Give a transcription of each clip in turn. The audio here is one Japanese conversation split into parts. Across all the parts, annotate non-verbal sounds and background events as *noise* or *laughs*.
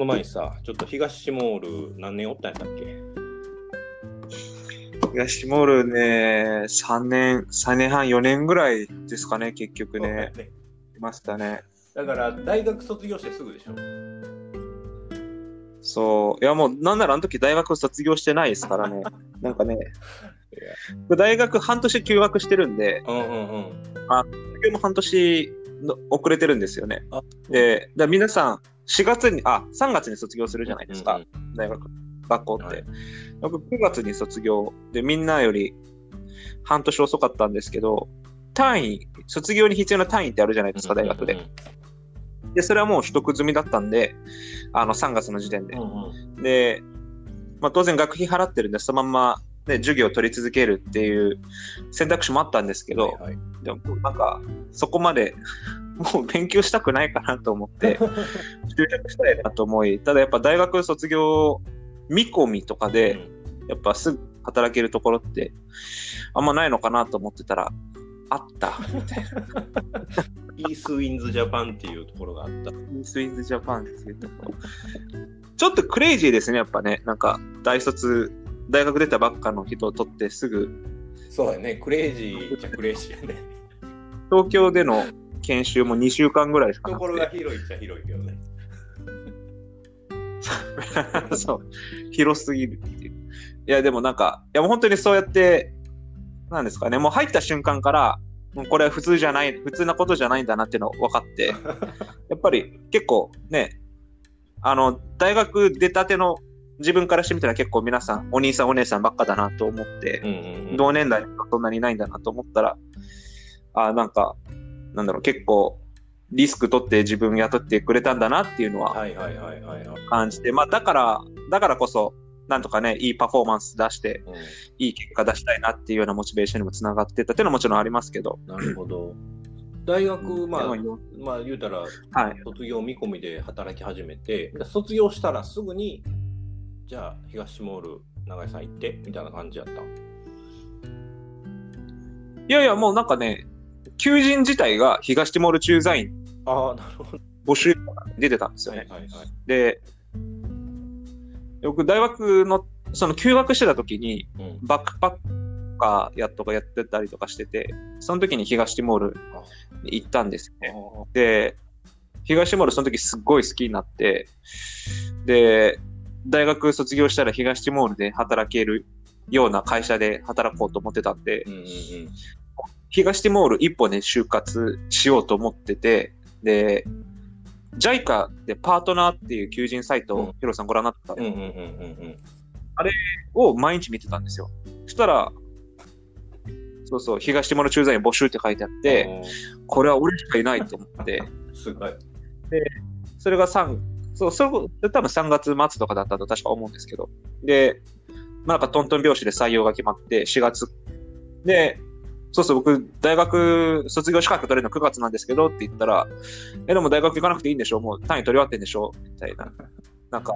の前にさ、ちょっと東モール何年おったんやったっけ？東モールね、3年、3年半、4年ぐらいですかね、結局ね。いましたね。だから大学卒業してすぐでしょ？そう。いやもう、なんならあの時大学卒業してないですからね。*laughs* なんかね、大学半年休学してるんで、うんうんうん。卒業も半年の遅れてるんですよねあ。で、だ皆さん、4月に、あ、3月に卒業するじゃないですか、うんうん大学、学校って。はい僕9月に卒業で、みんなより半年遅かったんですけど、単位、卒業に必要な単位ってあるじゃないですか、大学で。で、それはもう取得済みだったんで、あの、3月の時点でうん。うんで、まあ、当然学費払ってるんで、そのまんま、ね、授業を取り続けるっていう選択肢もあったんですけど、はいはいでもなんか、そこまでもう勉強したくないかなと思って、就職したいなと思い、ただやっぱ大学卒業見込みとかで、やっぱすぐ働けるところってあんまないのかなと思ってたら、あった、みたいな。イースウィンズジャパンっていうところがあった。スインズジャパンっていうところ。ちょっとクレイジーですね、やっぱね。なんか、大卒、大学出たばっかの人を取ってすぐ、そうやね、クレイジーじゃクレイジーやね。東京での研修も2週間ぐらいしかなところがく広いっちゃ広いけどね。て。*laughs* そう。広すぎるっていう。いや、でもなんか、いやもう本当にそうやって、なんですかね、もう入った瞬間から、もうこれは普通じゃない、普通なことじゃないんだなっていうの分かって、*laughs* やっぱり結構ね、あの、大学出たての自分からしてみたら結構皆さん、お兄さんお姉さんばっかだなと思って、うんうんうん同年代そんなにいないんだなと思ったら、あなんか、なんだろう、結構リスク取って自分雇ってくれたんだなっていうのは。感じて、まあだから、だからこそ、なんとかね、いいパフォーマンス出して、うんいい結果出したいなっていうようなモチベーションにもつながってたっていうのはもちろんありますけど、なるほど。大学、まあまあ言うたら、はい。卒業見込みで働き始めて、卒業したらすぐに、じゃあ東モール、長井さん行って、みたいな感じやった。いやいや、もうなんかね、求人自体が東ティモール駐在員ああ、なるほど。募集出てたんですよね。はいはいはい。で、僕大学の、その休学してた時に、うん、バックパッカーやとかやってたりとかしてて、その時に東ティモールに行ったんですよね。で、東ティモールその時すっごい好きになって、で、大学卒業したら東ティモールで働けるような会社で働こうと思ってたんで、うんうんうん。東ティモール一歩ね、就活しようと思ってて、で、JICA でパートナーっていう求人サイトうんをヒロさんご覧になった？うんうんうんうんを毎日見てたんですよ。そしたら、そうそう、東ティモール駐在員募集って書いてあっうん。て、これは俺しかいないと思って、*laughs* すごい。それが3、そう、それ多分3月末とかだったと確か思うんですけど、で、まあなんかトントン拍子で採用が決まって、4月。で、そうそう、僕、大学卒業資格取れるの9月なんですけどって言ったら、え、でも大学行かなくていいんでしょ？もう単位取り終わってんでしょ？みたいな。なんか、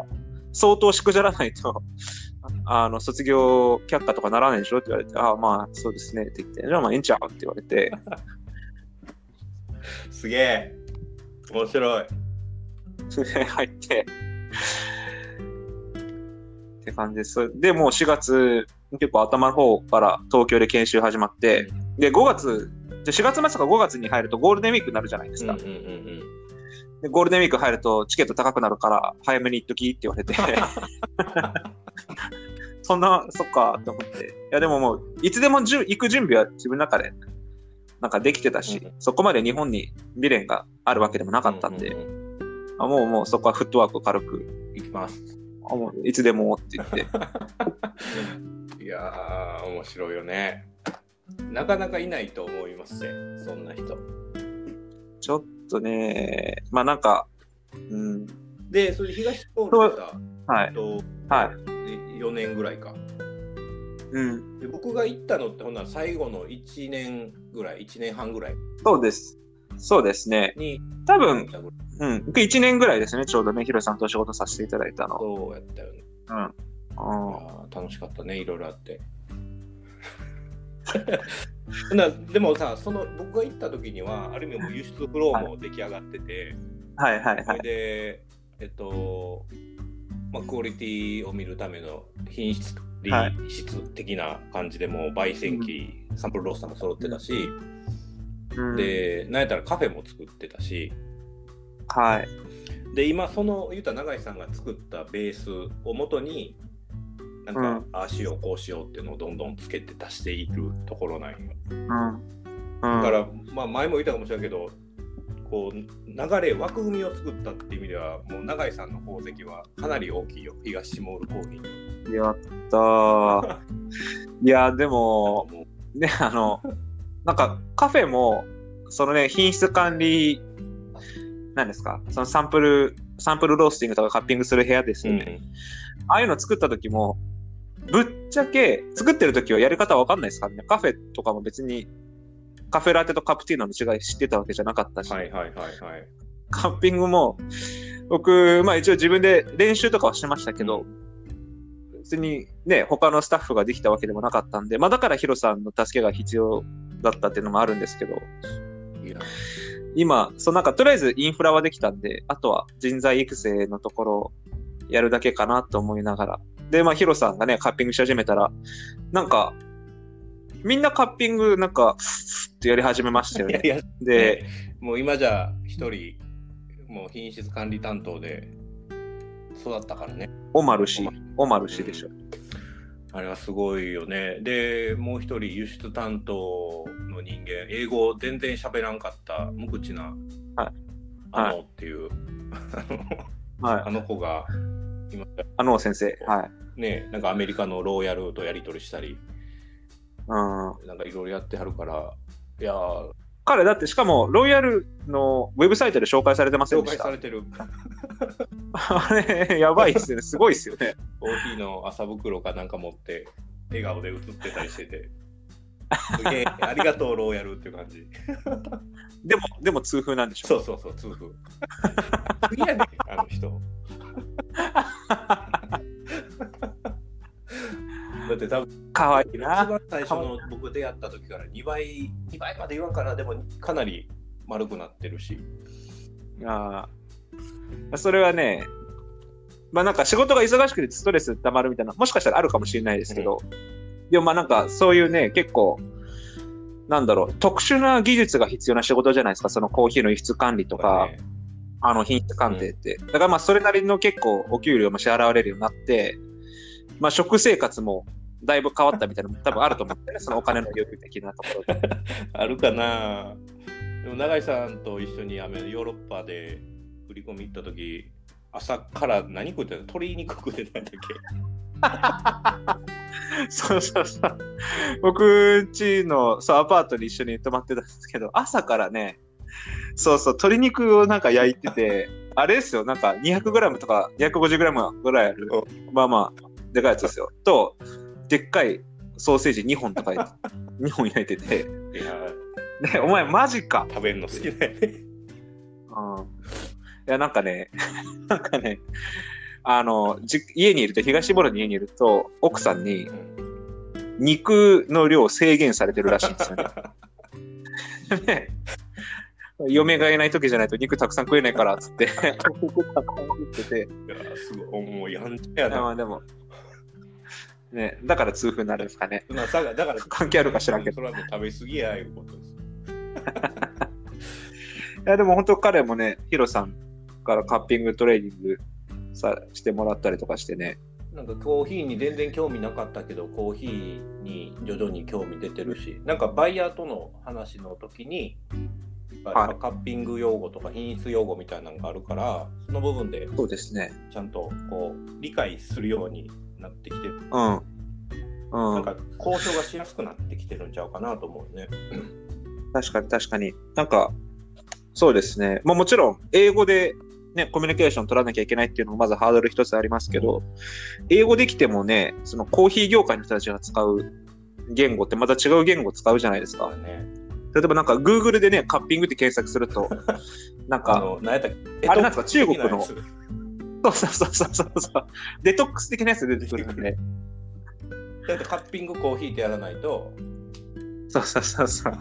相当しくじゃらないと、*laughs* あの、卒業却下とかならないでしょ？って言われて、ああ、まあ、そうですねって言って、じゃあまあ、ええんちゃう？って言われて、*laughs* すげえ。面白い。*laughs* 入って、って感じです。で、もう4月、結構頭の方から東京で研修始まって、で、5月、じゃあ4月末か5月に入るとゴールデンウィークになるじゃないですか。うんうんうんうん。でゴールデンウィーク入るとチケット高くなるから早めに行っときって言われて、*laughs* そんな、そっか、と思って。いや、でももう、いつでもじゅ行く準備は自分の中で、なんかできてたし、うんそこまで日本に未練があるわけでもなかったんで、うううんあもうもうそこはフットワーク軽く、行きます。あもういつでもって言って。*laughs* いやー、面白いよね。なかなかいないと思いますね、そんな人。ちょっとね、まあなんか、うん、で、それで東ポールでさ、はいえっとはい。4年ぐらいか。うん、で僕が行ったのってほんなら最後の1年ぐらい、1年半ぐらいそうです。そうですね。に多分うん、僕1年ぐらいですね、ちょうどね、ヒロさんとお仕事させていただいたの。そうやったよね。うん。うんあー楽しかったね、いろいろあって。*laughs* なでもさ、その僕が行った時には、ある意味もう輸出フローも出来上がってて、はいはいはい。で、えっと、まあ、クオリティを見るための品質、はい質的な感じでもう焙煎機、サンプルロースターも揃ってたし、うん、で、なんやったらカフェも作ってたし、はい。で、今、その、言うたら永井さんが作ったベースをもとに、なんか、うんああしよう、こうしようっていうのをどんどんつけて足しているところなんよ。うん。だから、まあ、前も言ったかもしれないけど、こう流れ、枠組みを作ったっていう意味では、もう永井さんの功績はかなり大きいよ、東モールコーヒーに。やったー。いや、でも、もね、あの、なんかカフェも、そのね、品質管理、なんですか、そのサンプル、サンプルロースティングとかカッピングする部屋ですうよね。ああいうの作った時も、ぶっちゃけ、作ってる時はやり方わかんないですか？らね。カフェとかも別に、カフェラテとカプティーノの違い知ってたわけじゃなかったし、はいはいはいはい。カッピングも、僕、まあ一応自分で練習とかはしてましたけど、別にね、他のスタッフができたわけでもなかったんで、まあだからヒロさんの助けが必要だったっていうのもあるんですけど、今、そうなんかとりあえずインフラはできたんで、あとは人材育成のところをやるだけかなと思いながら。で、まあヒロさんがね、カッピングし始めたら、なんか、みんなカッピングなんか、ってやり始めましたよね。いやいや、で、もう今じゃ一人、もう品質管理担当で育ったからね。オマル氏、オマル氏でしょ。あれはすごいよね。で、もう一人輸出担当の人間、英語全然喋らんかった無口な、はいあのっていう、*laughs* はい。あの子が今あの先生、はい。ね、なんかアメリカのローヤルとやり取りしたり、うん。なんかいろいろやってはるから、いやー、彼だってしかもロイヤルのウェブサイトで紹介されてません紹でした介されてる *laughs* あれやばいっすよねすごいっすよねコーヒーの朝袋かなんか持って、笑顔で写ってたりしてて、ありがとう、ローヤルっていう感じ。でもでも痛風なんでしょそうそうそう、痛風。次やねあの人。*laughs* だって多分かわいい一な番最初の僕出会った時から2倍、2倍まで言わんから、でもかなり丸くなってるし。あー。それはねまあなんか仕事が忙しくてストレス溜まるみたいなもしかしたらあるかもしれないですけど、でもまあなんかそういうね結構なんだろう特殊な技術が必要な仕事じゃないですか。そのコーヒーの輸出管理とか、ね。あの品質鑑定って。だからまあそれなりの結構お給料も支払われるようになって、まあ食生活もだいぶ変わったみたいな多分あると思うんだよね。そのお金の余裕的なところで。*laughs* あるかなでも永井さんと一緒にあのヨーロッパで売り込み行った時朝から何食ってたの？鶏肉食ってたんだっけ？*laughs* そうそうそう。僕ちのそうアパートに一緒に泊まってたんですけど、朝からね、そうそう、鶏肉をなんか焼いてて、*laughs* あれですよ、なんか 200g とか 250g ぐらいある、まあまあ、でかいやつですよ。と、でっかいソーセージ2本とか焼いて、*laughs* 2本焼いてて、いやね、お前マジか。食べるの好きだよね。うん。いや、なんかね、*laughs* なんかね、あの、じ家にいると、東ボロの家にいると、奥さんに肉の量制限されてるらしいんですよね。*laughs* ね嫁がいない時じゃないと肉たくさん食えないからっつって、ってて、いやすごいもうやんちゃやな。まあでも、ね、だから痛風になるんですかね。まあ、だから関係あるか知らんけど。それはもう食べ過ぎやいうことです。*laughs* いや、でも本当彼もね、ヒロさんからカッピングトレーニングさしてもらったりとかしてね、なんかコーヒーに全然興味なかったけどコーヒーに徐々に興味出てるしなんかバイヤーとの話の時に、カッピング用語とか品質用語みたいなのがあるからその部分でそうですね。ちゃんとこう理解するようになってきてる、うん。うん。なんか交渉がしやすくなってきてるんちゃうかなと思うね。確かに確かに。なんか、そうですね。まあもちろん、英語でね、コミュニケーション取らなきゃいけないっていうのもまずハードル一つありますけど、英語できてもね、そのコーヒー業界の人たちが使う言語ってまた違う言語を使うじゃないですか。ね、例えばなんか Google でね、カッピングって検索すると、*laughs* なんあか、の何やったっけ？あれなんですか中国のそうそうそうそうそう、デトックス的なやつ出てくるんで、だってカッピングコーヒーってやらないと。そうそうそうそう。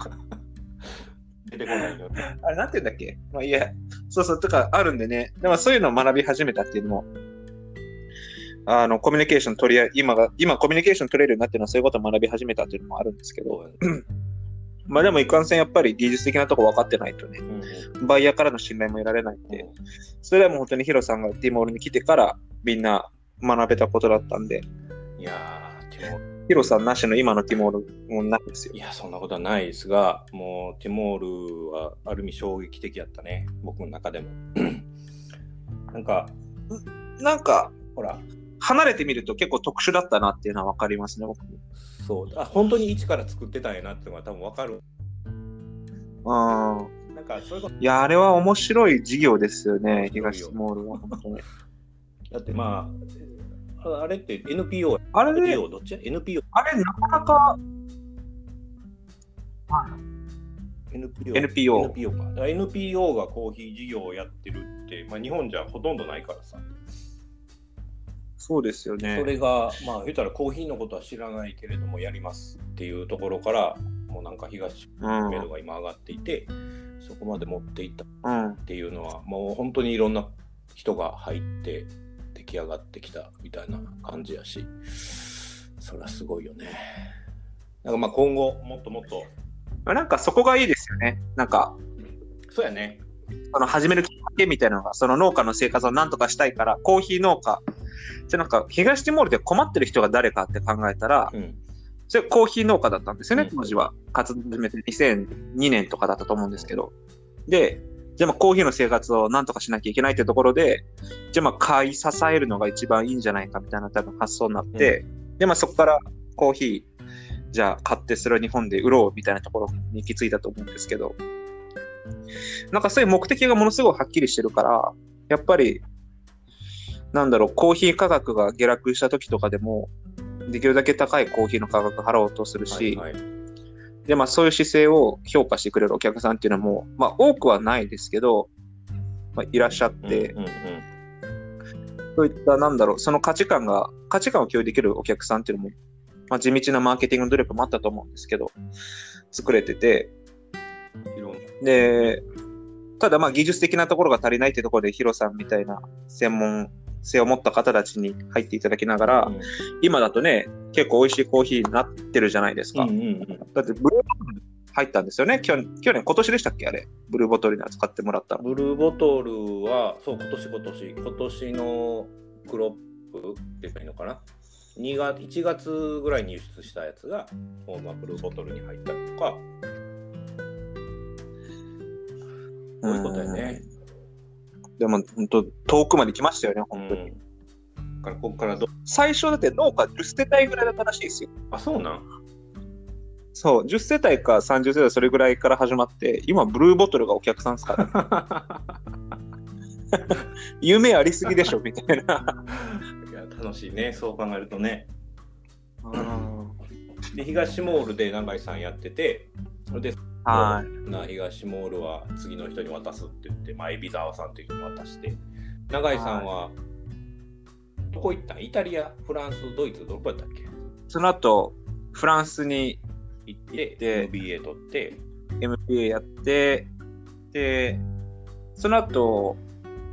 出てこないよね。あれなんて言うんだっけ？まあいいや、そうそう、とかあるんでね。でもそういうのを学び始めたっていうのも、あの、コミュニケーション取り合い、今が、今コミュニケーション取れるようになってるのはそういうことを学び始めたっていうのもあるんですけど、まあでもいかんせんやっぱり技術的なとこ分かってないとね、うんうんバイヤーからの信頼も得られないんで、それはもう本当にヒロさんがティモールに来てからみんな学べたことだったんで、いやー、ヒロさんなしの今のティモールもないですよい。や、そんなことはないですが、もうティモールはある意味衝撃的やったね、僕の中でも。*clears throat* なんか、なんか、ほら、離れてみると結構特殊だったなっていうのは分かりますね、僕も。そう、あ本当に一から作ってたんやなってのが多分わかる。うん。なんか、それこいや、あれは面白い事業ですよね、東モールは。だってまあ、ああれって NPO、あれで、NPO どっち ?NPO。あれなかなか、NPO。NPO NPO か。NPO がコーヒー事業をやってるって、まあ、日本じゃほとんどないからさ。そうですよね。それが、まあ、言ったらコーヒーのことは知らないけれども、やりますっていうところから、もうなんか東うん。メドが今上がっていて、そこまで持っていったっうん。ていうのは、もう本当にいろんな人が入って出来上がってきたみたいな感じやし、それはすごいよね。なんかまあ今後、もっともっと、まあなんかそこがいいですよね。なんか、そうやね。その始めるきっかけみたいなのが、その農家の生活を何とかしたいから、コーヒー農家。じゃなんか、東ティモールで困ってる人が誰かって考えたら、うん。それコーヒー農家だったんですよね、うん当時は。活動始めて2002年とかだったと思うんですけど。で、じゃあまあコーヒーの生活を何とかしなきゃいけないっていうところで、じゃあまあ買い支えるのが一番いいんじゃないかみたいな多分発想になって、でまあそこからコーヒー、じゃあ買ってそれを日本で売ろうみたいなところに行き着いたと思うんですけど、なんかそういう目的がものすごいはっきりしてるから、やっぱり、なんだろう、コーヒー価格が下落した時とかでも、できるだけ高いコーヒーの価格払おうとするし、はいはい。で、まあそういう姿勢を評価してくれるお客さんっていうのも、まあ多くはないですけど、まあ、いらっしゃって、うんうんそういった、なんだろう、その価値観が、価値観を共有できるお客さんっていうのも、まあ地道なマーケティングの努力もあったと思うんですけど、作れてて、で、ただまあ技術的なところが足りないってところでヒロさんみたいな専門性を持った方たちに入っていただきながら、うん今だとね、結構美味しいコーヒーになってるじゃないですか。うんうんうんだってブルーボトル入ったんですよね。去年、去年、今年でしたっけあれ？ブルーボトルに扱ってもらったの。ブルーボトルは、そう、今年今年、今年のクロップって言えばいいのかな？2月1月ぐらいに輸出したやつが、もうまあブルーボトルに入ったりとか、そういうことやね。うん。でも、本当遠くまで来ましたよね、う本当に。ん。だからここからど、最初だって農家10世帯ぐらいだったらしいですよ。あ、そうなん？そう、10世帯か30世帯それぐらいから始まって、今、ブルーボトルがお客さんですから、*laughs* 夢ありすぎでしょ、みたいな。いや楽しいね、そう考えるとね。うんで、東モールで永井さんやってて、で、はい。な東モールは次の人に渡すって言って、まあ、海老沢さんという人に渡して、永井さんは、どこ行った？んイタリア、フランス、ドイツ、どこやったっけ？その後、フランスに行って、で MBA 取って、MBA やって、で、その後、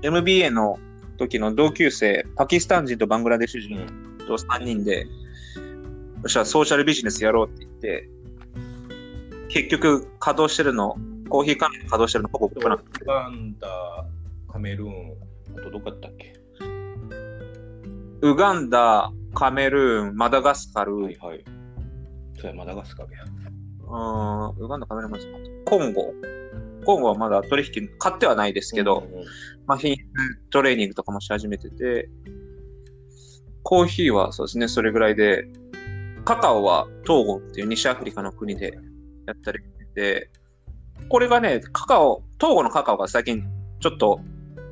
MBA の時の同級生、パキスタン人とバングラデシュ人うんと3人で、よっしゃ、ソーシャルビジネスやろうって言って、結局稼働してるの、コーヒー関連稼働してるのほぼ僕なんですウガンダ、カメルーン、あとどこやったっけウガンダ、カメルーン、マダガスカル、はいはい。そうや、マダガスカルや。うんウガンダ、カメルーン、コンゴ。コンゴはまだ取引、買ってはないですけど、うんうんまあ、品質トレーニングとかもし始めてて、コーヒーはそうですね、それぐらいで、カカオはトーゴっていう西アフリカの国でやったりして、これがね、カカオ、トーゴのカカオが最近ちょっと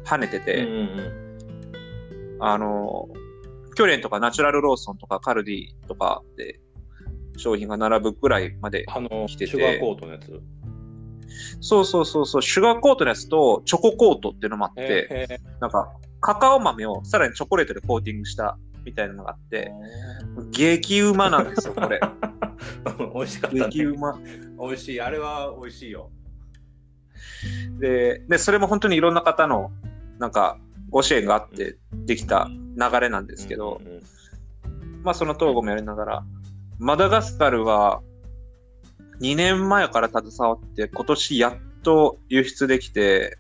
跳ねてて、うんうんあの、去年とかナチュラルローソンとかカルディとかで商品が並ぶぐらいまで、来てて。シュガーコートのやつ？そうそうそうそう、シュガーコートのやつとチョココートっていうのもあって、えー。なんか、カカオ豆をさらにチョコレートでコーティングしたみたいなのがあって、激うまなんですよ、これ。*laughs* *laughs* 美味しかった、ね。激うま。美味しい。あれは美味しいよ。で、で、それも本当にいろんな方の、なんか、ご支援があってできた流れなんですけど、まあその東郷もやりながら、マダガスカルは2年前から携わって今年やっと輸出できて、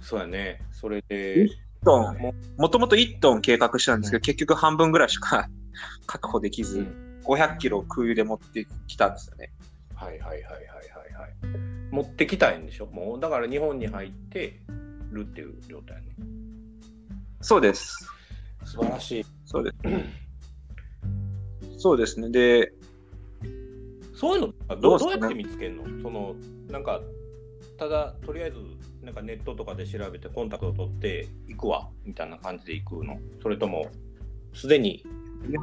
そうやね。それで、1トンも、もともと1トン計画してたんですけど、結局半分ぐらいしか *laughs* 確保できず、うん500キロ空輸で持ってきたんですよね。はいはいはいはいはいはい。持ってきたいんでしょ？もう、だから日本に入ってるっていう状態ね。そうです。素晴らしい。そうです。*clears throat* そうですね。で、そういうのどどうどうやって見つけるの？そのなんかただとりあえずなんかネットとかで調べてコンタクトを取って行くわみたいな感じで行くの？それともすでにいや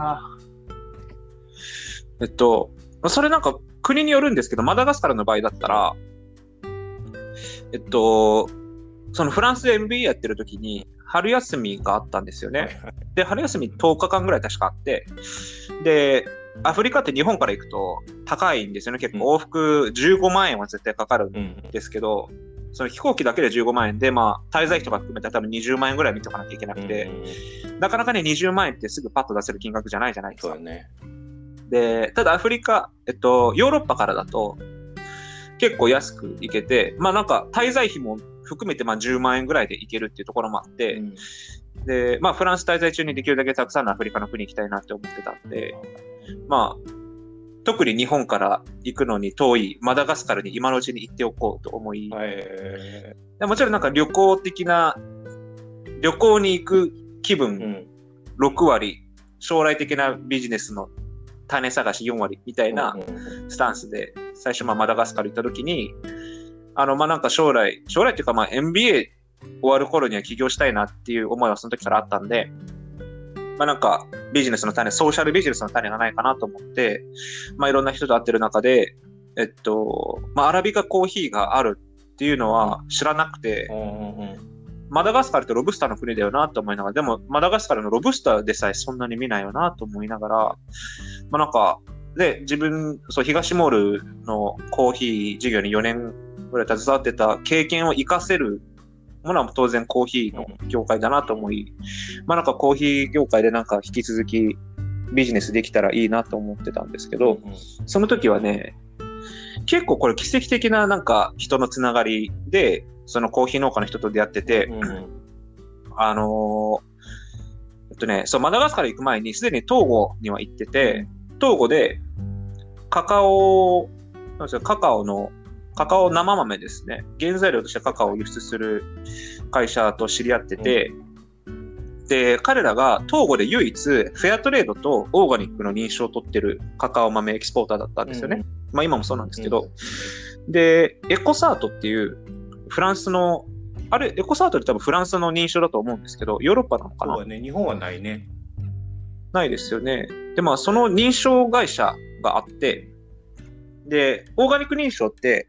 えっと、それなんか国によるんですけど、マダガスカルの場合だったら、えっと、そのフランスで MBA やってる時に、春休みがあったんですよね。で、春休み10日間ぐらい確かあって、で、アフリカって日本から行くと高いんですよね。結構往復15万円は絶対かかるんうんですけど、その飛行機だけで15万円。で、まあ、滞在費とか含めたら多分20万円ぐらい見とかなきゃいけなくて、なかなかね、20万円ってすぐパッと出せる金額じゃないじゃないですか。そうや。ねで、ただアフリカ、えっと、ヨーロッパからだと、結構安く行けて、まあなんか滞在費も含めてまあ10万円ぐらいで行けるっていうところもあって、うん。で、まあフランス滞在中にできるだけたくさんのアフリカの国行きたいなって思ってたんで、まあ、特に日本から行くのに遠いマダガスカルに今のうちに行っておこうと思い、はい。でもちろんなんか旅行的な、旅行に行く気う分ん。6割、将来的なビジネスの種探し4割みたいな、うんスタンスで、最初まあマダガスカル行った時に、あの、まあなんか将来、将来っていうかまあ MBA 終わる頃には起業したいなっていう思いはその時からあったんで、まあなんかビジネスの種、ソーシャルビジネスの種がないかなと思って、まあいろんな人と会ってる中で、えっと、まあアラビカコーヒーがあるっていうのは知らなくて、うんうんうんマダガスカルってロブスターの国だよなと思いながら、でもマダガスカルのロブスターでさえそんなに見ないよなと思いながら、まあなんか、で、自分、そう、東モールのコーヒー事業に4年ぐらい携わってた経験を活かせるものは当然コーヒーの業界だなと思い、まあなんかコーヒー業界でなんか引き続きビジネスできたらいいなと思ってたんですけど、その時はね、結構これ奇跡的ななんか人のつながりで、そのコーヒー農家の人と出会ってて、うん。うんあのーえっとね、そう、マダガスカル行く前に、すでにトーゴには行ってて、トーゴで、カカオ、なんですかカカオの、カカオ生豆ですね。原材料としてカカオを輸出する会社と知り合ってて、で、彼らがトーゴで唯一、フェアトレードとオーガニックの認証を取ってるカカオ豆エキスポーターだったんですよね。まあ今もそうなんですけど、で、エコサートっていう、フランスの、あれ、エコサートって多分フランスの認証だと思うんですけど、ヨーロッパなのかな？そうやね。日本はないね。ないですよね。で、まあ、その認証会社があって、で、オーガニック認証って、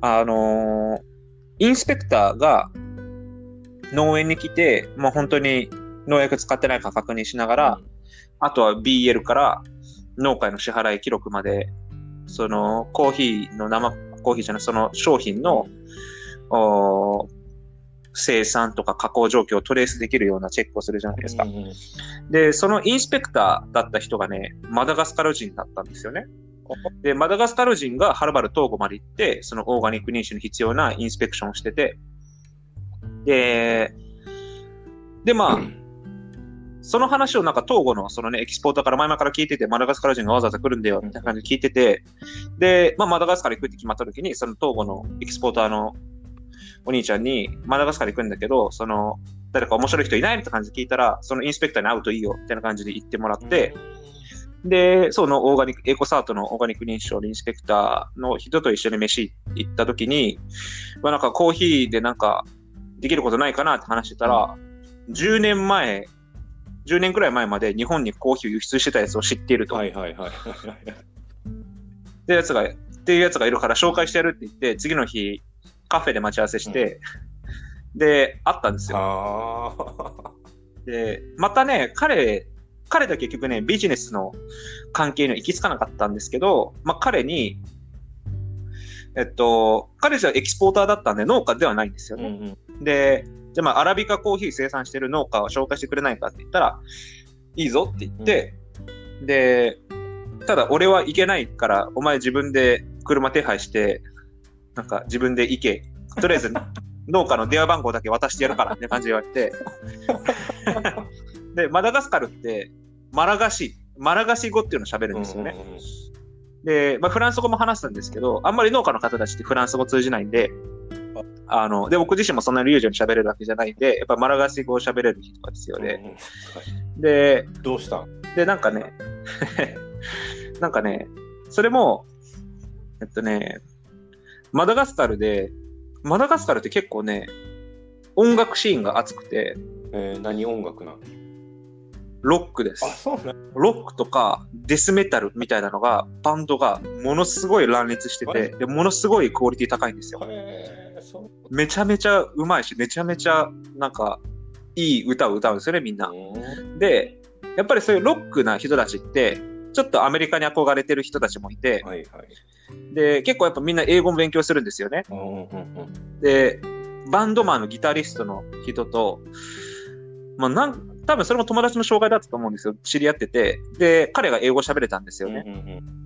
あのーインスペクターが農園に来て、まあ、本当に農薬使ってないか確認しながら、あとは BL から農家への支払い記録まで、そのコーヒーの生、コーヒーじゃない、その商品の、おー生産とか加工状況をトレースできるようなチェックをするじゃないですかうん。うんで、そのインスペクターだった人がね、マダガスカル人だったんですよね。で、マダガスカル人がはるばる東郷まで行って、そのオーガニック認証に必要なインスペクションをしてて、で、で、まあ、その話をなんか東郷のそのね、エキスポーターから前々から聞いてて、マダガスカル人がわざわざ来るんだよ、みたいな感じで聞いてて、で、まあ、マダガスカル行くって決まった時に、その東郷のエキスポーターのお兄ちゃんに、マダガスカル行くんだけど、その、誰か面白い人いないみたいな感じで聞いたら、そのインスペクターに会うといいよ、みたいな感じで言ってもらって、で、そのオーガニック、エコサートのオーガニック認証のインスペクターの人と一緒に飯行った時に、まあなんかコーヒーでなんかできることないかなって話してたら、10年前、10年くらい前まで日本にコーヒーを輸出してたやつを知っていると。はいはいはいってやつが、っていうやつがいるから紹介してやるって言って、次の日カフェで待ち合わせして、で、会ったんですよ。で、またね、彼、彼とは結局ね、ビジネスの関係には行き着かなかったんですけど、まあ彼に、えっと、彼氏はエキスポーターだったんで農家ではないんですようんね。うんで、じゃあまあ、アラビカコーヒー生産してる農家を紹介してくれないかって言ったら、いいぞって言って、で、ただ俺は行けないから、お前自分で車手配して、なんか自分で行け。とりあえず、*laughs* 農家の電話番号だけ渡してやるからって感じで言われて。で、マダガスカルって、マラガシ、マラガシ語っていうのを喋るんですよね。うんうんうんで、まあ、フランス語も話したんですけど、あんまり農家の方たちってフランス語通じないんで、あの、で、僕自身もそんなに流暢に喋れるわけじゃないんで、やっぱマラガシ語を喋れる人が必要で、うんうんはいで、どうしたん？で、なんかね、*laughs* なんかね、それも、えっとね、マダガスカルで、マダガスカルって結構ね、音楽シーンが熱くて、えー何音楽なん？ロックですあ、。そうなん？ロックとかデスメタルみたいなのが、バンドがものすごい乱立してて、で、ものすごいクオリティ高いんですよ。へーそうめちゃめちゃうまいし、めちゃめちゃ、なんか、いい歌を歌うんですよね、みんな。うんで、やっぱりそういうロックな人たちって、ちょっとアメリカに憧れてる人たちもいて、はいはい。で、結構やっぱみんな英語も勉強するんですよね。で、バンドマンのギタリストの人と、まあなん、多分それも友達の障害だったと思うんですよ。知り合ってて。で、彼が英語喋れたんですよね。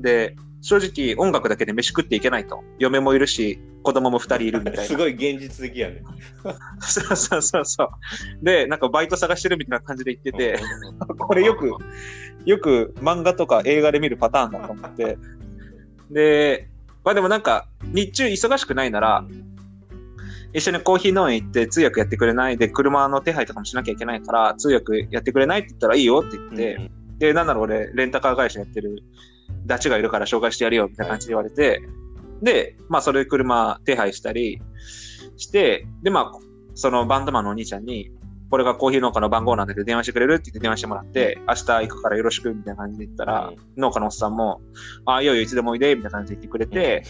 で、正直音楽だけで飯食っていけないと。嫁もいるし、子供も二人いるみたいな。*laughs* すごい現実的やね。*laughs* そうそうそうそう。で、なんかバイト探してるみたいな感じで言ってて、これよく、よく漫画とか映画で見るパターンだと思って。で、まあでもなんか、日中忙しくないなら、一緒にコーヒー農園行って通訳やってくれないで、車の手配とかもしなきゃいけないから、通訳やってくれないって言ったらいいよって言って、うん。で、なんなら俺、レンタカー会社やってるダチがいるから紹介してやるよ、みたいな感じで言われて、で、まあ、それで車手配したりして、で、まあ、そのバンドマンのお兄ちゃんに、これがコーヒー農家の番号なんだけど電話してくれるって言って電話してもらって、明日行くからよろしく、みたいな感じで言ったら、うん。農家のおっさんも、ああ、いいよいいよ、いつでもおいで、みたいな感じで言ってくれて、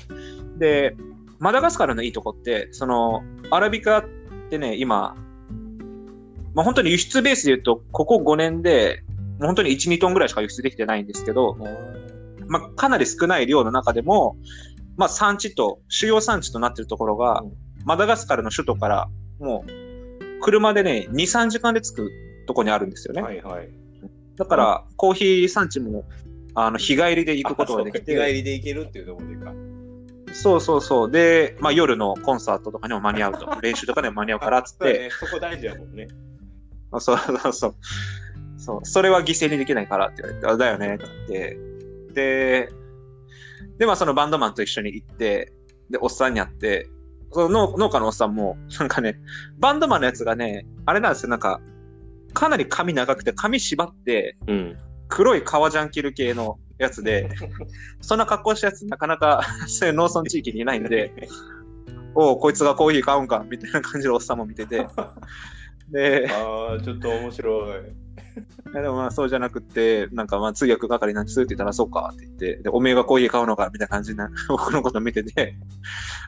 で、マダガスカルのいいとこって、その、アラビカってね、今、まあ、本当に輸出ベースで言うと、ここ5年で、本当に1、2トンぐらいしか輸出できてないんですけど、まあ、かなり少ない量の中でも、まあ、産地と、主要産地となっているところが、うん。マダガスカルの首都から、もう、車でね、2、3時間で着くとこにあるんですよね。はいはい。だから、コーヒー産地も、あの、日帰りで行くことができあそうか日帰て、りで行けるっていうところでか。そうそうそう。で、まあ、夜のコンサートとかにも間に合うと。*laughs* 練習とかでも間に合うからっつって、ね、そこ大事やもんね。あそうそうそう。そう。それは犠牲にできないからって言われて、あ、だよねって言って。で、で、まあそのバンドマンと一緒に行って、で、おっさんに会って、その農農家のおっさんも、なんかね、バンドマンのやつがね、あれなんですよ、なんか、かなり髪長くて、髪縛って、うん。黒い革ジャン着る系のやつで、そんな格好したやつなかなか *laughs* そういう農村地域にいないんで、*laughs* おう、こいつがコーヒー買うんか、みたいな感じのおっさんも見てて、*laughs* で、ああ、ちょっと面白い。*laughs* いやでもまあそうじゃなくって、なんかまあ通訳係なんですって言ったらそうかって言って、で、おめえがコーヒー買うのかみたいな感じな、*laughs* 僕のこと見てて、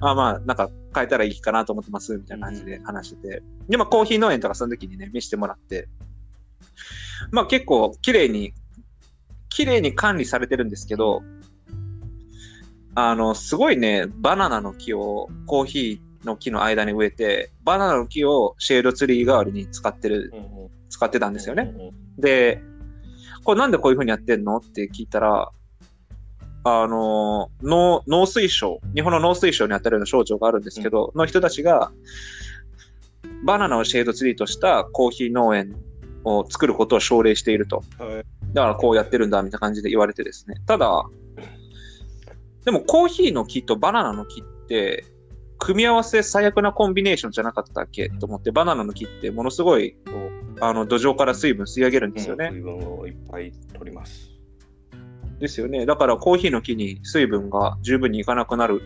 あまあなんか変えたらいいかなと思ってますみたいな感じで話してて、で、まあコーヒー農園とかその時にね、見せてもらって、まあ結構綺麗に、綺麗に管理されてるんですけど、あの、すごいね、バナナの木をコーヒーの木の間に植えて、バナナの木をシェードツリー代わりに使ってる、うんうん使ってたんですよね。で、これなんでこういう風にやってんの？って聞いたら、あの、農、農水省、日本の農水省に当たるような省庁があるんですけど、の人たちが、バナナをシェードツリーとしたコーヒー農園を作ることを奨励していると。はいだからこうやってるんだ、みたいな感じで言われてですね。ただ、でもコーヒーの木とバナナの木って、組み合わせ最悪なコンビネーションじゃなかったっけ？と思って、バナナの木ってものすごい、こうあの、土壌から水分吸い上げるんですよね。水分をいっぱい取ります。ですよね。だからコーヒーの木に水分が十分にいかなくなる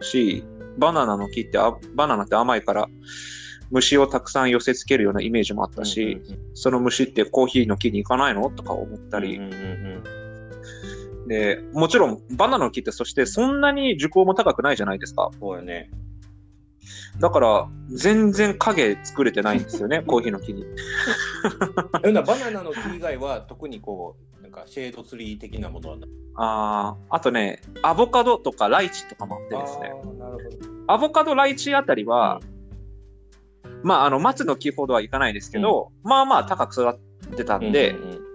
し、バナナの木ってあ、バナナって甘いから、虫をたくさん寄せ付けるようなイメージもあったし、うんうんその虫ってコーヒーの木に行かないのとか思ったり、うんうんうんで、もちろんバナナの木ってそしてそんなに樹高も高くないじゃないですか。そうやね。だから、全然影作れてないんですよね、*laughs* コーヒーの木に。*laughs* バナナの木以外は特にこう、なんかシェードツリー的なものはないああ、あとね、アボカドとかライチとかもあってですね。あーなるほど。アボカド、ライチあたりは、まあ、あの、松の木ほどはいかないですけど、まあまあ高く育ってたんで、うんうんうん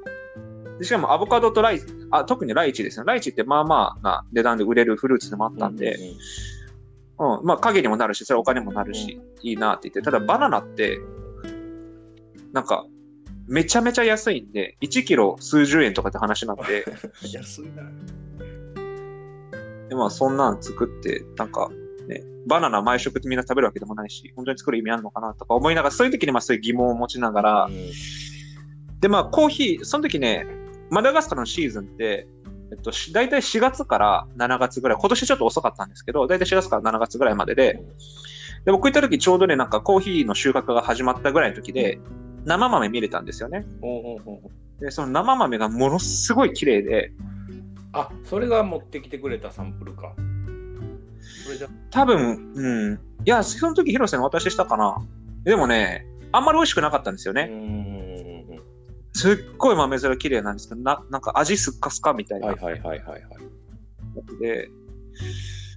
でしかもアボカドとライチ、あ、特にライチですね。ライチってまあまあな値段で売れるフルーツでもあったんで、うん、まあ影にもなるし、それはお金もなるし、いいなって言って、ただバナナって、なんか、めちゃめちゃ安いんで、1キロ数十円とかって話になって、*laughs* 安いな。でまあそんなん作って、なんか、ね、バナナ毎食ってみんな食べるわけでもないし、本当に作る意味あるのかなとか思いながら、そういう時にまあそういう疑問を持ちながら、でまあコーヒー、その時ね、マダガスカルのシーズンって、えっと、し大体4月から7月ぐらい、今年ちょっと遅かったんですけど、大体4月から7月ぐらいまでで、で、僕行った時ちょうどね、なんかコーヒーの収穫が始まったぐらいの時で、生豆見れたんですよね。で、その生豆がものすごい綺麗で、あそれが持ってきてくれたサンプルか。それじゃ多分、うん。いや、その時広瀬にお渡ししたかな。でもね、あんまり美味しくなかったんですようね。んすっごい豆面綺麗なんですけど、な、なんか味すっかすかみたいな。はいはいはいはいはい。で、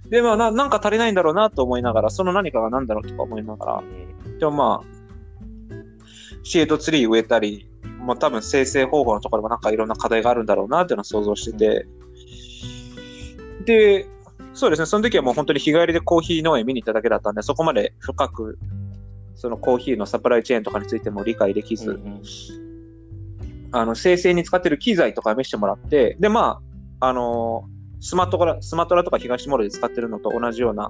で、まあな、なんか足りないんだろうなと思いながら、その何かが何だろうとか思いながら、でもまあ、シェードツリー植えたり、まあ多分生成方法のところもなんかいろんな課題があるんだろうなっていうのを想像してて、で、そうですね、その時はもう本当に日帰りでコーヒー農園見に行っただけだったんで、そこまで深く、そのコーヒーのサプライチェーンとかについても理解できず、うんうんあの、生成に使ってる機材とか見せてもらって、で、まあ、あのスマトラ、スマトラとか東モールで使ってるのと同じような、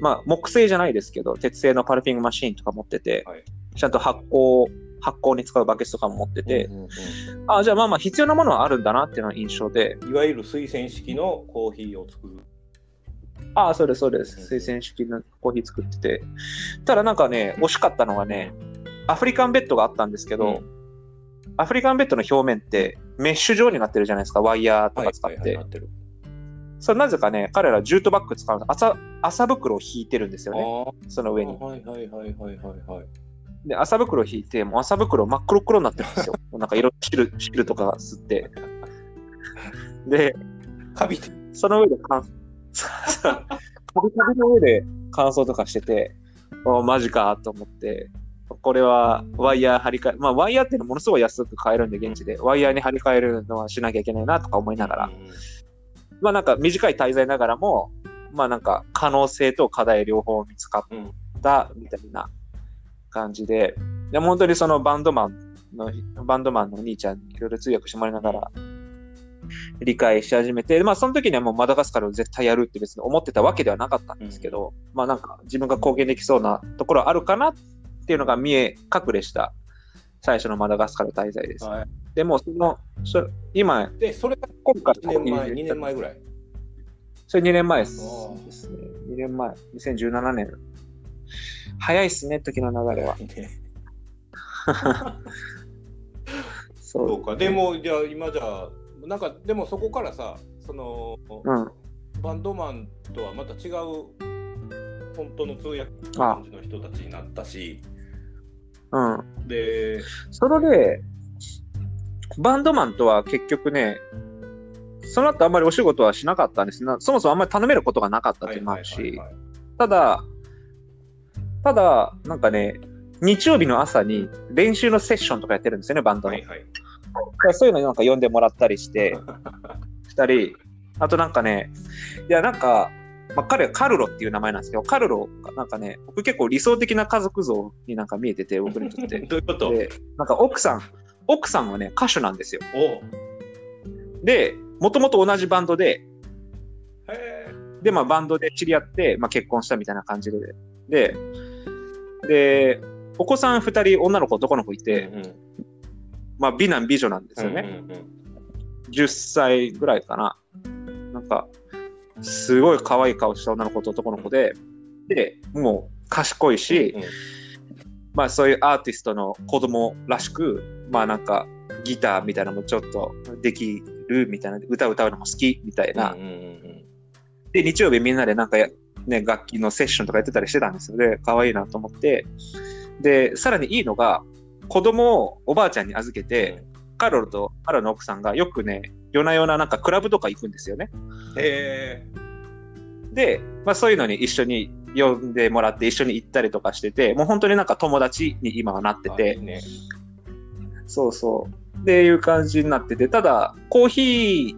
まあ、木製じゃないですけど、鉄製のパルピングマシーンとか持ってて、はいちゃんと発酵、発酵に使うバケツとかも持ってて、うんうんあじゃあまあまあ必要なものはあるんだなっていうのが印象で、いわゆる水洗式のコーヒーを作る。ああ、そうです、そうでうんす。水洗式のコーヒー作ってて。ただなんかね、惜しかったのがね、アフリカンベッドがあったんですけど、アフリカンベッドの表面ってメッシュ状になってるじゃないですか、ワイヤーとか使って。なってる。それなぜかね、彼らジュートバッグ使うの。朝、朝袋を引いてるんですよね。あその上に。はいはいはいはいはいはい。で、朝袋を引いて、もう朝袋真っ黒黒になってるんですよ。*laughs* なんか色、汁、汁とか吸って。*laughs* で、カビて。その上で乾、そうカビカビの上で乾燥とかしてて、おマジかと思って、これはワイヤー張り替え、まあワイヤーっていうのはものすごい安く買えるんで現地で、ワイヤーに張り替えるのはしなきゃいけないなとか思いながら、まあなんか短い滞在ながらも、まあなんか可能性と課題両方見つかったみたいな感じで、でも本当にそのバンドマンの、バンドマンのお兄ちゃんにいろいろ通訳してもらいながら理解し始めて、まあその時にはもうマダガスカルを絶対やるって別に思ってたわけではなかったんですけど、まあなんか自分が貢献できそうなところあるかなっていうのが見え隠れした最初のマダガスカル滞在です。はいでもその、そ今、で、それが今回1年前、2年前ぐらい。それ2年前ですね。2年前、2017年。早いっすね、時の流れは。ね *laughs* そそうか。でも、じゃあ今じゃあ、なんか、でもそこからさ、その、うん。バンドマンとはまた違う、本当の通訳あ、の人たちになったし、うん。で、それで、バンドマンとは結局ね、その後あんまりお仕事はしなかったんですな。そもそもあんまり頼めることがなかったっていうのもあるし、はいはいはいただ、ただ、なんかね、日曜日の朝に練習のセッションとかやってるんですよね、バンドの。はいはい。そういうのになんか呼んでもらったりして、*laughs* 二人、あとなんかね、いやなんか、まあ、彼はカルロっていう名前なんですけど、カルロがなんかね、僕結構理想的な家族像になんか見えてて、僕にとって。*laughs* どういうこと？で、なんか奥さん、奥さんはね、歌手なんですよ。おで、もともと同じバンドで、へで、まあバンドで知り合って、まあ結婚したみたいな感じで。で、で、お子さん二人、女の子、男の子いえ。て、うんうんまあ美男美女なんですよね。うんうんうん10歳ぐらいかな。なんか、すごい可愛い顔した女の子と男の子で、で、もう賢いし、うんまあそういうアーティストの子供らしく、まあなんかギターみたいなのもちょっとできるみたいな、歌歌うのも好きみたいな。うんうんうんで、日曜日みんなでなんかやね、楽器のセッションとかやってたりしてたんですよ。で、可愛いなと思って。で、さらにいいのが、子供をおばあちゃんに預けて、カロルとカロルの奥さんがよくね、夜な夜ななんかクラブとか行くんですよね。へで、まあそういうのに一緒に呼んでもらって一緒に行ったりとかしてて、もう本当になんか友達に今はなってえ。て、あいいね。そうそう。っていう感じになってて、ただ、コーヒー、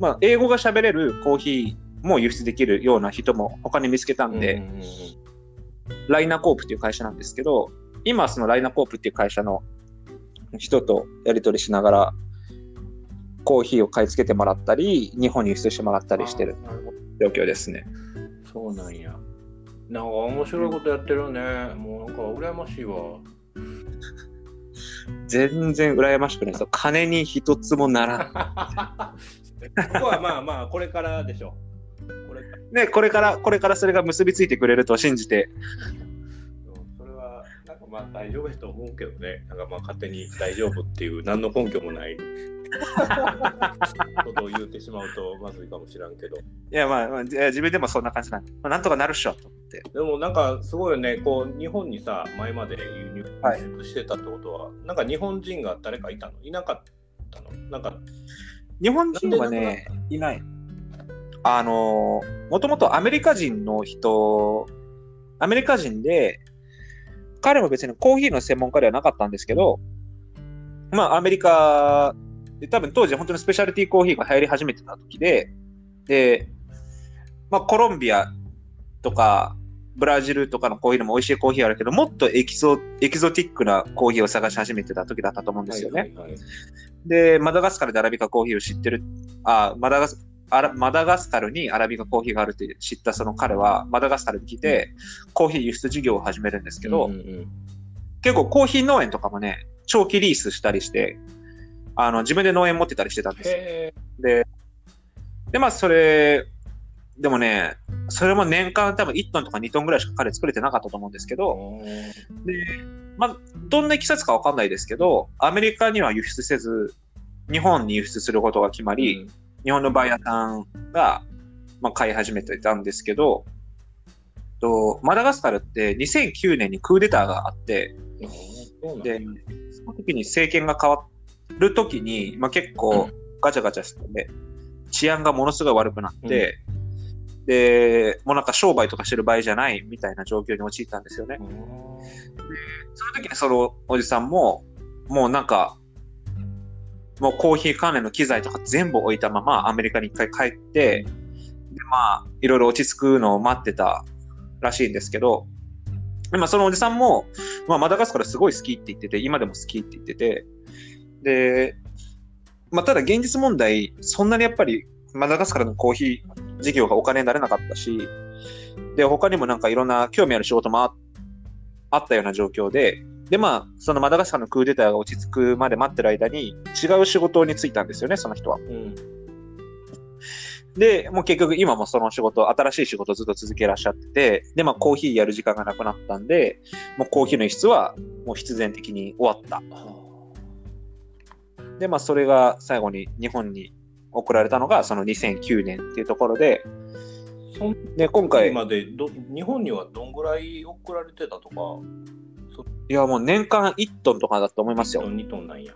まあ、英語が喋れるコーヒーも輸出できるような人も他に見つけたんで、んライナコープっていう会社なんですけど、今そのライナコープっていう会社の人とやり取りしながら、コーヒーを買い付けてもらったり、日本に輸出してもらったりしてる状況ですね。そうなんや。なんか面白いことやってるね。もうなんか羨ましいわ。全然羨ましくないですよ。金に一つもならん。*laughs* ここはまあまあ、これからでしょ。これね、これから、これからそれが結びついてくれると信じて、まあ大丈夫やと思うけどね。なんかまあ勝手に大丈夫っていう何の根拠もない *laughs* ことを言ってしまうとまずいかもしらんけど。いや、まあ、まあ、自分でもそんな感じなんで、まあ、なんとかなるっしょ、と思って。でもなんかすごいよね、こう日本にさ、前まで輸入してたってことは、なんか日本人が誰かいたの？いなかったの？なんか、日本人はね、いない。あのー、もともとアメリカ人の人、アメリカ人で、彼も別にコーヒーの専門家ではなかったんですけど、まあアメリカで多分当時本当にスペシャルティーコーヒーが流行り始めてた時で、で、まあコロンビアとかブラジルとかのコーヒーでも美味しいコーヒーあるけど、もっとエキゾエキゾティックなコーヒーを探し始めてた時だったと思うんですよね。はいはいはいで、マダガスカルでアラビカコーヒーを知ってる、あ、マダガス、マダガスカルにアラビカコーヒーがあるって知ったその彼は、マダガスカルに来て、コーヒー輸出事業を始めるんですけど、うんうんうん。結構コーヒー農園とかもね、長期リースしたりして、あの、自分で農園持ってたりしてたんですよ。へで、で、まあ、それ、でもね、それも年間多分1トンとか2トンぐらいしか彼作れてなかったと思うんですけー。ど、で、まあ、どんな経緯かわかんないですけど、アメリカには輸出せず、日本に輸出することが決まり、日本のバイヤーさんが、まあ、買い始めてたんですけど、とマダガスカルって2009年にクーデターがあって、で、その時に政権が変わる時に、まあ、結構ガチャガチャして、治安がものすごい悪くなって、で、もうなんか商売とかしてる場合じゃないみたいな状況に陥ったんですよね。うんその時にそのおじさんも、もうなんか、もうコーヒー関連の機材とか全部置いたままアメリカに一回帰って、で、まあ、いろいろ落ち着くのを待ってたらしいんですけど、でまあ、そのおじさんも、まあ、マダガスカルすごい好きって言ってて、今でも好きって言ってて、で、まあ、ただ現実問題、そんなにやっぱりマダガスカルのコーヒー事業がお金になれなかったし、で、他にもなんかいろんな興味ある仕事もああったような状況で、で、まあ、そのマダガスカルのクーデターが落ち着くまで待ってる間に、違う仕事に就いたんですよね、その人は。うんで、もう結局今もその仕事、新しい仕事をずっと続けらっしゃってて、で、まあコーヒーやる時間がなくなったんで、もうコーヒーの輸出はもう必然的に終わった。で、まあそれが最後に日本に送られたのがその2009年っていうところで、で、今回、今でど日本にはどんぐらい送られてたとか、いやもう年間1トンとかだと思いますよ。2トンなんや。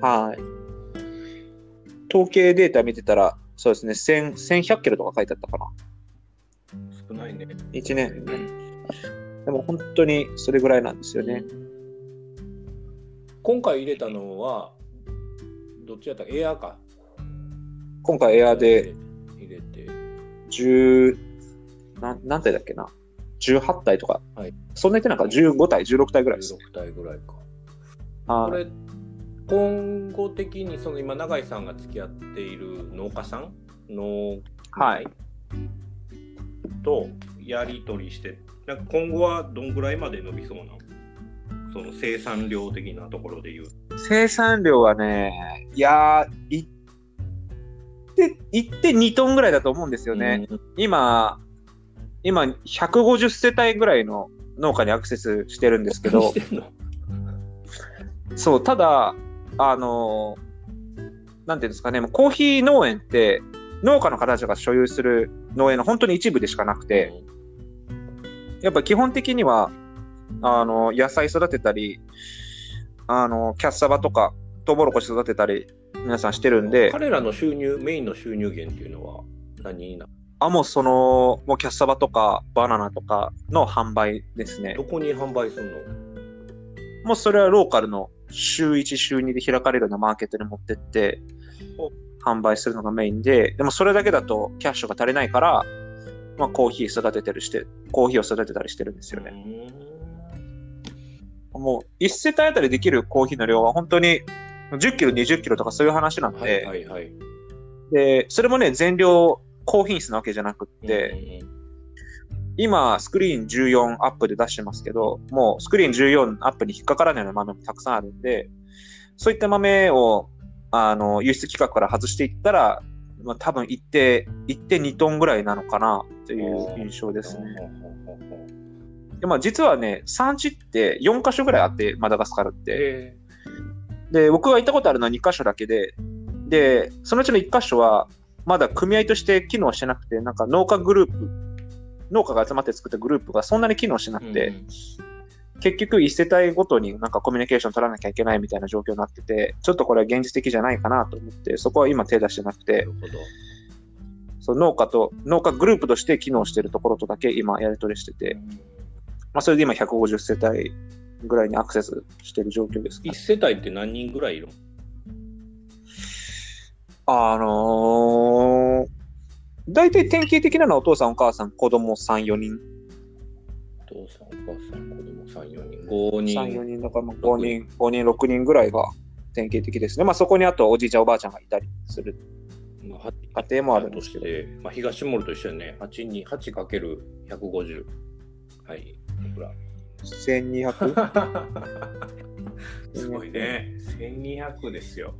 はい。統計データ見てたら、そうですね、1000 1100キロとか書いてあったかな。少ないね。1年。でも本当にそれぐらいなんですよね。今回入れたのは、どっちやった？エアーか。今回エアーで入れて。10、なん何体だっけな？?18 体とか。はいそんな言ってなんか15体、16体ぐらいです。16体ぐらいか。あこれ、今後的にその今、永井さんが付き合っている農家さんの、はい。とやり取りして、なんか今後はどんぐらいまで伸びそうなの？その生産量的なところで言う。生産量はね、いやー、いって、いって2トンぐらいだと思うんですよね。うん今、今、150世帯ぐらいの農家にアクセスしてるんですけど。そう、ただ、あのーなんていうんですかね、もうコーヒー農園って、農家の方たちが所有する農園の本当に一部でしかなくて、やっぱ基本的には、あの、野菜育てたり、あの、キャッサバとか、トウモロコシ育てたり、皆さんしてるんで、彼らの収入、メインの収入源っていうのは何になあ、もうその、もうキャッサバとかバナナとかの販売ですねど。こに販売するの？もうそれはローカルの週1、週2で開かれるようなマーケットに持ってって、販売するのがメインで、でもそれだけだとキャッシュが足りないから、まあコーヒー育ててるして、コーヒーを育てたりしてるんですよね。もう1世帯あたりできるコーヒーの量は本当に10キロ、20キロとかそういう話なのはいで、はいはい。で、それもね、全量高品質なわけじゃなくって、今、スクリーン14アップで出してますけど、もうスクリーン14アップに引っかからないような豆もたくさんあるんで、そういった豆を、あの、輸出規格から外していったら、まあ、多分一定、一定2トンぐらいなのかなという印象ですね。で、まあ実はね、産地って4カ所ぐらいあって、マダガスカルって。えで、僕が行ったことあるのは2カ所だけで、で、そのうちの1カ所は、まだ組合として機能してなくて、なんか農家グループ、農家が集まって作ったグループがそんなに機能してなくて、結局一世帯ごとになんかコミュニケーション取らなきゃいけないみたいな状況になってて、ちょっとこれは現実的じゃないかなと思って、そこは今手出してなくなて。その農家と、農家グループとして機能してるところとだけ今やり取りしてて、まあそれで今150世帯ぐらいにアクセスしてる状況ですかね、一世帯って何人ぐらいいるの？あのー、大体典型的なのはお父さんお母さん子供3、4人。お父さん、お母さん、子供3、4人。5人。3、4人だからまあ5人、5人、6人ぐらいが典型的ですね。まあそこにあとおじいちゃんおばあちゃんがいたりするまあ、家庭もあるんですけどとし。て、まあ、東モールと一緒にね、8に 8×150。はい。いくら 1200? *laughs* すごいね。1200ですよ。